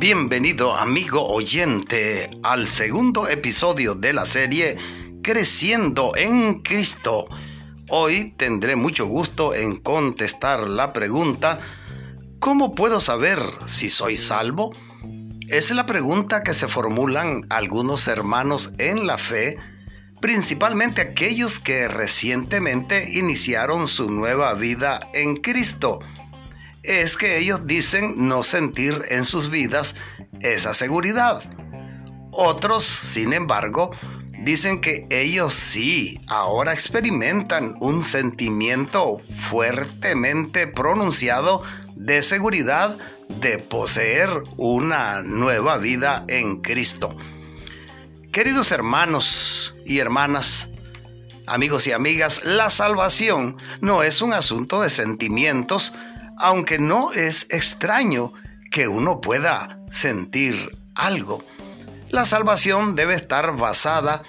Bienvenido amigo oyente al segundo episodio de la serie Creciendo en Cristo. Hoy tendré mucho gusto en contestar la pregunta ¿Cómo puedo saber si soy salvo? Es la pregunta que se formulan algunos hermanos en la fe, principalmente aquellos que recientemente iniciaron su nueva vida en Cristo es que ellos dicen no sentir en sus vidas esa seguridad. Otros, sin embargo, dicen que ellos sí, ahora experimentan un sentimiento fuertemente pronunciado de seguridad de poseer una nueva vida en Cristo. Queridos hermanos y hermanas, amigos y amigas, la salvación no es un asunto de sentimientos, aunque no es extraño que uno pueda sentir algo. La salvación debe estar basada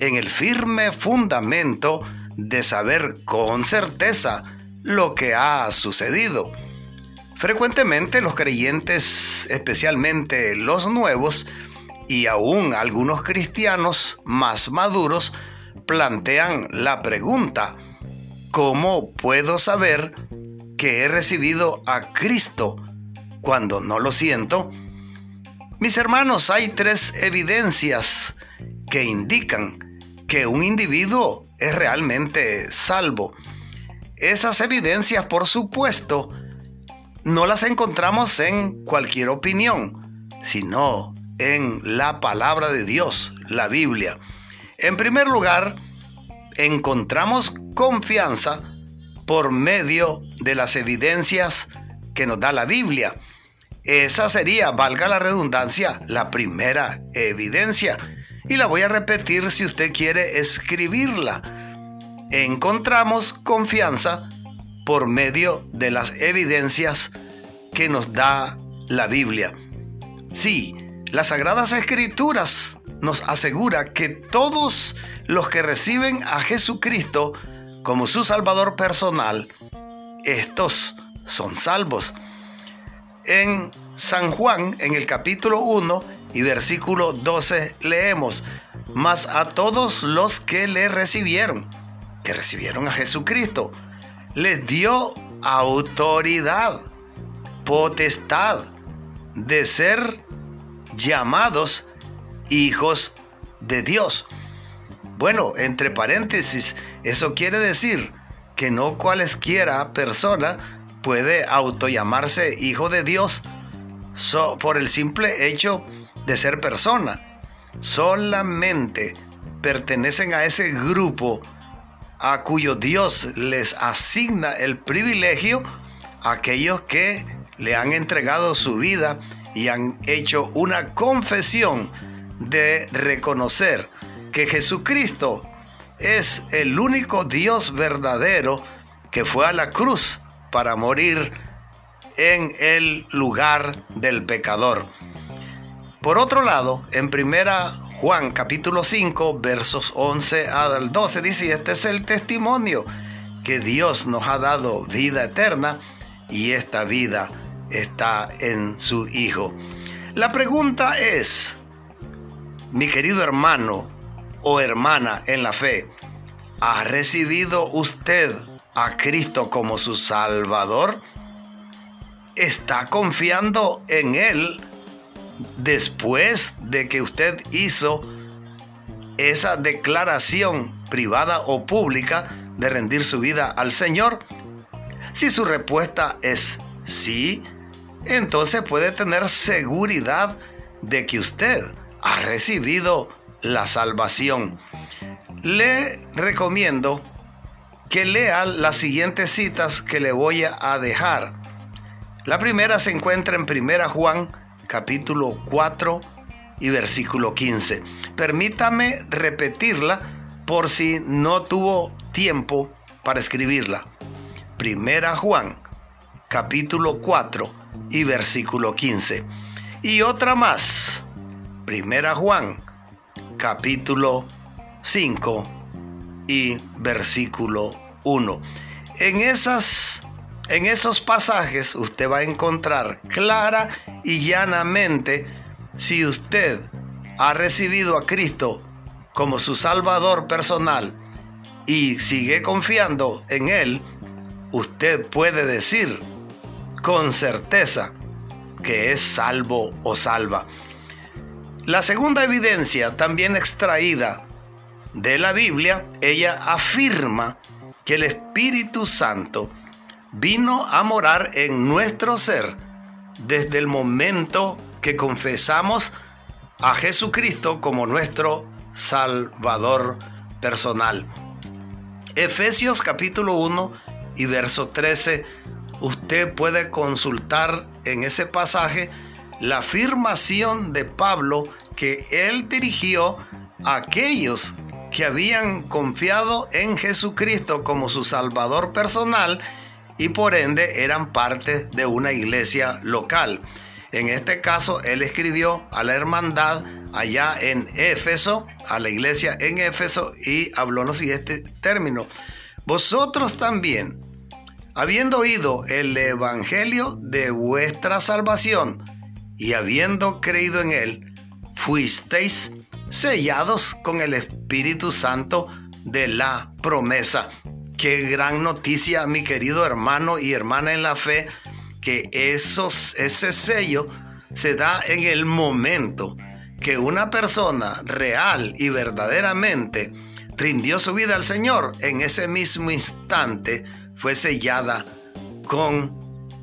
en el firme fundamento de saber con certeza lo que ha sucedido. Frecuentemente los creyentes, especialmente los nuevos, y aún algunos cristianos más maduros, plantean la pregunta, ¿cómo puedo saber que he recibido a Cristo cuando no lo siento? Mis hermanos, hay tres evidencias que indican que un individuo es realmente salvo. Esas evidencias, por supuesto, no las encontramos en cualquier opinión, sino en la palabra de Dios, la Biblia. En primer lugar, encontramos confianza por medio de las evidencias que nos da la Biblia. Esa sería, valga la redundancia, la primera evidencia. Y la voy a repetir si usted quiere escribirla. Encontramos confianza por medio de las evidencias que nos da la Biblia. Sí, las Sagradas Escrituras nos asegura que todos los que reciben a Jesucristo como su Salvador personal, estos son salvos. En San Juan, en el capítulo 1 y versículo 12, leemos, mas a todos los que le recibieron, que recibieron a Jesucristo, les dio autoridad, potestad de ser llamados hijos de Dios. Bueno, entre paréntesis, eso quiere decir que no cualesquiera persona puede autollamarse hijo de Dios por el simple hecho de ser persona. Solamente pertenecen a ese grupo a cuyo Dios les asigna el privilegio aquellos que le han entregado su vida y han hecho una confesión de reconocer que Jesucristo es el único Dios verdadero que fue a la cruz para morir en el lugar del pecador. Por otro lado, en primera Juan capítulo 5 versos 11 al 12 dice, este es el testimonio que Dios nos ha dado vida eterna y esta vida está en su Hijo. La pregunta es, mi querido hermano, o hermana en la fe, ¿ha recibido usted a Cristo como su Salvador? ¿Está confiando en Él después de que usted hizo esa declaración privada o pública de rendir su vida al Señor? Si su respuesta es sí, entonces puede tener seguridad de que usted ha recibido la salvación. Le recomiendo que lea las siguientes citas que le voy a dejar. La primera se encuentra en Primera Juan capítulo 4 y versículo 15. Permítame repetirla por si no tuvo tiempo para escribirla. Primera Juan capítulo 4 y versículo 15. Y otra más. Primera Juan capítulo 5 y versículo 1. En esas En esos pasajes usted va a encontrar clara y llanamente si usted ha recibido a Cristo como su Salvador personal y sigue confiando en Él, usted puede decir con certeza que es salvo o salva. La segunda evidencia, también extraída de la Biblia, ella afirma que el Espíritu Santo vino a morar en nuestro ser desde el momento que confesamos a Jesucristo como nuestro Salvador personal. Efesios capítulo 1 y verso 13, usted puede consultar en ese pasaje la afirmación de Pablo que él dirigió a aquellos que habían confiado en Jesucristo como su Salvador personal y por ende eran parte de una iglesia local. En este caso, él escribió a la hermandad allá en Éfeso, a la iglesia en Éfeso, y habló los siguientes términos. Vosotros también, habiendo oído el evangelio de vuestra salvación y habiendo creído en él, fuisteis sellados con el Espíritu Santo de la promesa. Qué gran noticia, mi querido hermano y hermana en la fe, que esos, ese sello se da en el momento que una persona real y verdaderamente rindió su vida al Señor, en ese mismo instante fue sellada con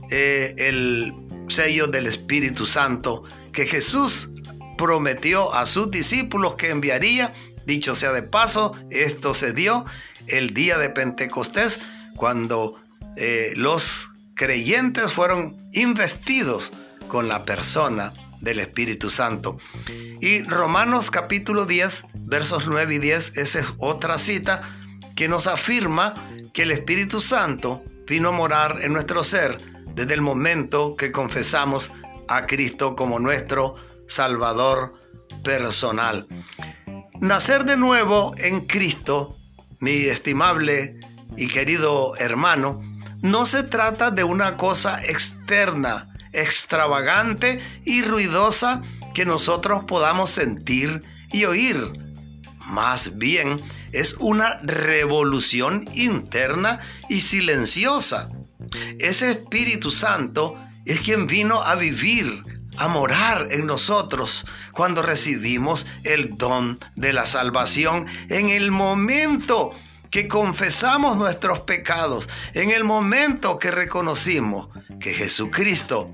eh, el sello del Espíritu Santo que Jesús prometió a sus discípulos que enviaría. Dicho sea de paso, esto se dio el día de Pentecostés, cuando eh, los creyentes fueron investidos con la persona del Espíritu Santo. Y Romanos capítulo 10, versos 9 y 10, esa es otra cita que nos afirma que el Espíritu Santo vino a morar en nuestro ser desde el momento que confesamos a Cristo como nuestro Salvador personal. Nacer de nuevo en Cristo, mi estimable y querido hermano, no se trata de una cosa externa, extravagante y ruidosa que nosotros podamos sentir y oír. Más bien es una revolución interna y silenciosa. Ese Espíritu Santo es quien vino a vivir a morar en nosotros cuando recibimos el don de la salvación en el momento que confesamos nuestros pecados, en el momento que reconocimos que Jesucristo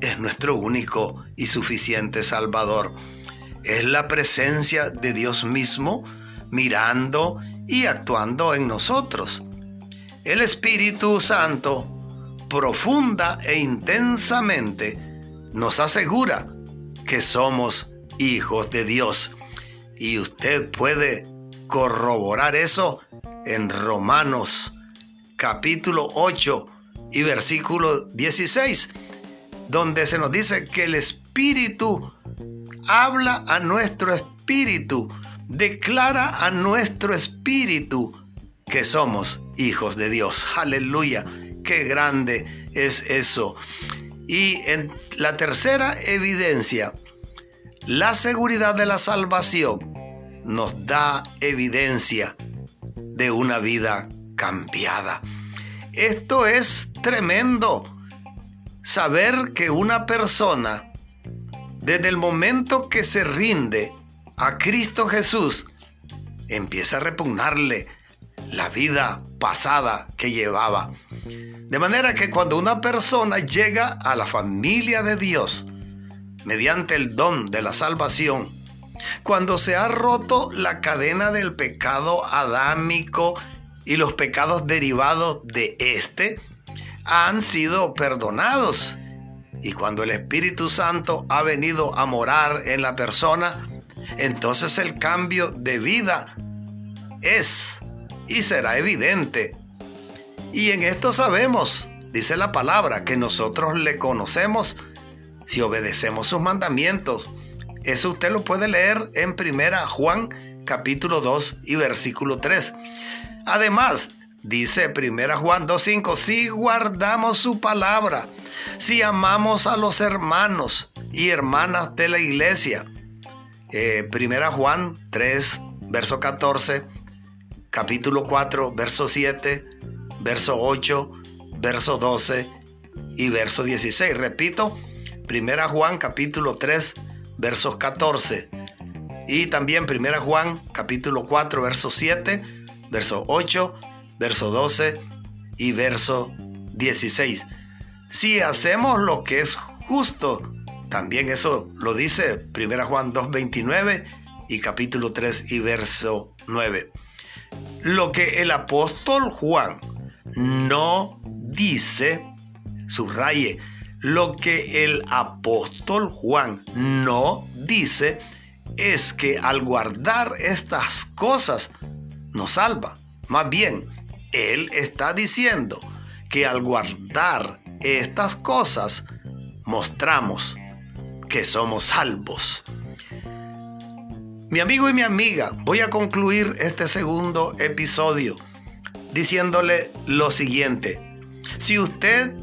es nuestro único y suficiente Salvador. Es la presencia de Dios mismo mirando y actuando en nosotros. El Espíritu Santo, profunda e intensamente, nos asegura que somos hijos de Dios. Y usted puede corroborar eso en Romanos capítulo 8 y versículo 16, donde se nos dice que el Espíritu habla a nuestro espíritu, declara a nuestro espíritu que somos hijos de Dios. Aleluya, qué grande es eso. Y en la tercera evidencia, la seguridad de la salvación nos da evidencia de una vida cambiada. Esto es tremendo. Saber que una persona, desde el momento que se rinde a Cristo Jesús, empieza a repugnarle la vida pasada que llevaba. De manera que cuando una persona llega a la familia de Dios mediante el don de la salvación, cuando se ha roto la cadena del pecado adámico y los pecados derivados de éste, han sido perdonados. Y cuando el Espíritu Santo ha venido a morar en la persona, entonces el cambio de vida es y será evidente. Y en esto sabemos, dice la palabra, que nosotros le conocemos si obedecemos sus mandamientos. Eso usted lo puede leer en primera Juan capítulo 2 y versículo 3. Además, Dice 1 Juan 2.5, si guardamos su palabra, si amamos a los hermanos y hermanas de la iglesia. Eh, 1 Juan 3, verso 14, capítulo 4, verso 7, verso 8, verso 12 y verso 16. Repito, 1 Juan capítulo 3, versos 14. Y también 1 Juan capítulo 4, verso 7, verso 8, verso 12 y verso 16. Si hacemos lo que es justo, también eso lo dice 1 Juan 2, 29 y capítulo 3 y verso 9. Lo que el apóstol Juan no dice, subraye, lo que el apóstol Juan no dice es que al guardar estas cosas nos salva. Más bien, él está diciendo que al guardar estas cosas mostramos que somos salvos. Mi amigo y mi amiga, voy a concluir este segundo episodio diciéndole lo siguiente. Si usted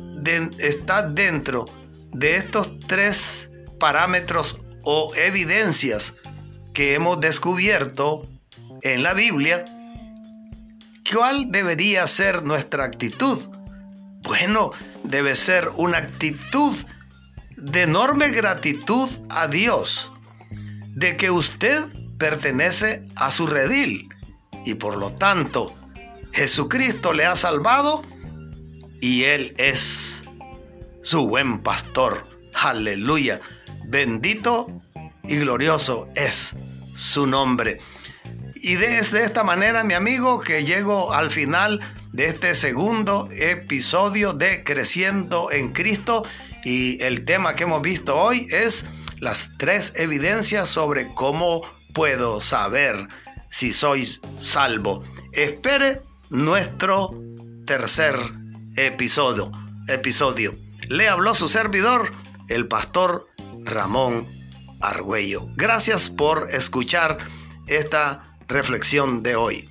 está dentro de estos tres parámetros o evidencias que hemos descubierto en la Biblia, ¿cuál debería ser nuestra actitud? Bueno, debe ser una actitud de enorme gratitud a Dios, de que usted pertenece a su redil y por lo tanto Jesucristo le ha salvado y Él es su buen pastor. Aleluya. Bendito y glorioso es su nombre. Y desde esta manera, mi amigo, que llego al final de este segundo episodio de Creciendo en Cristo. Y el tema que hemos visto hoy es las tres evidencias sobre cómo puedo saber si sois salvo. Espere nuestro tercer episodio. episodio. Le habló su servidor, el pastor Ramón Argüello. Gracias por escuchar esta reflexión de hoy.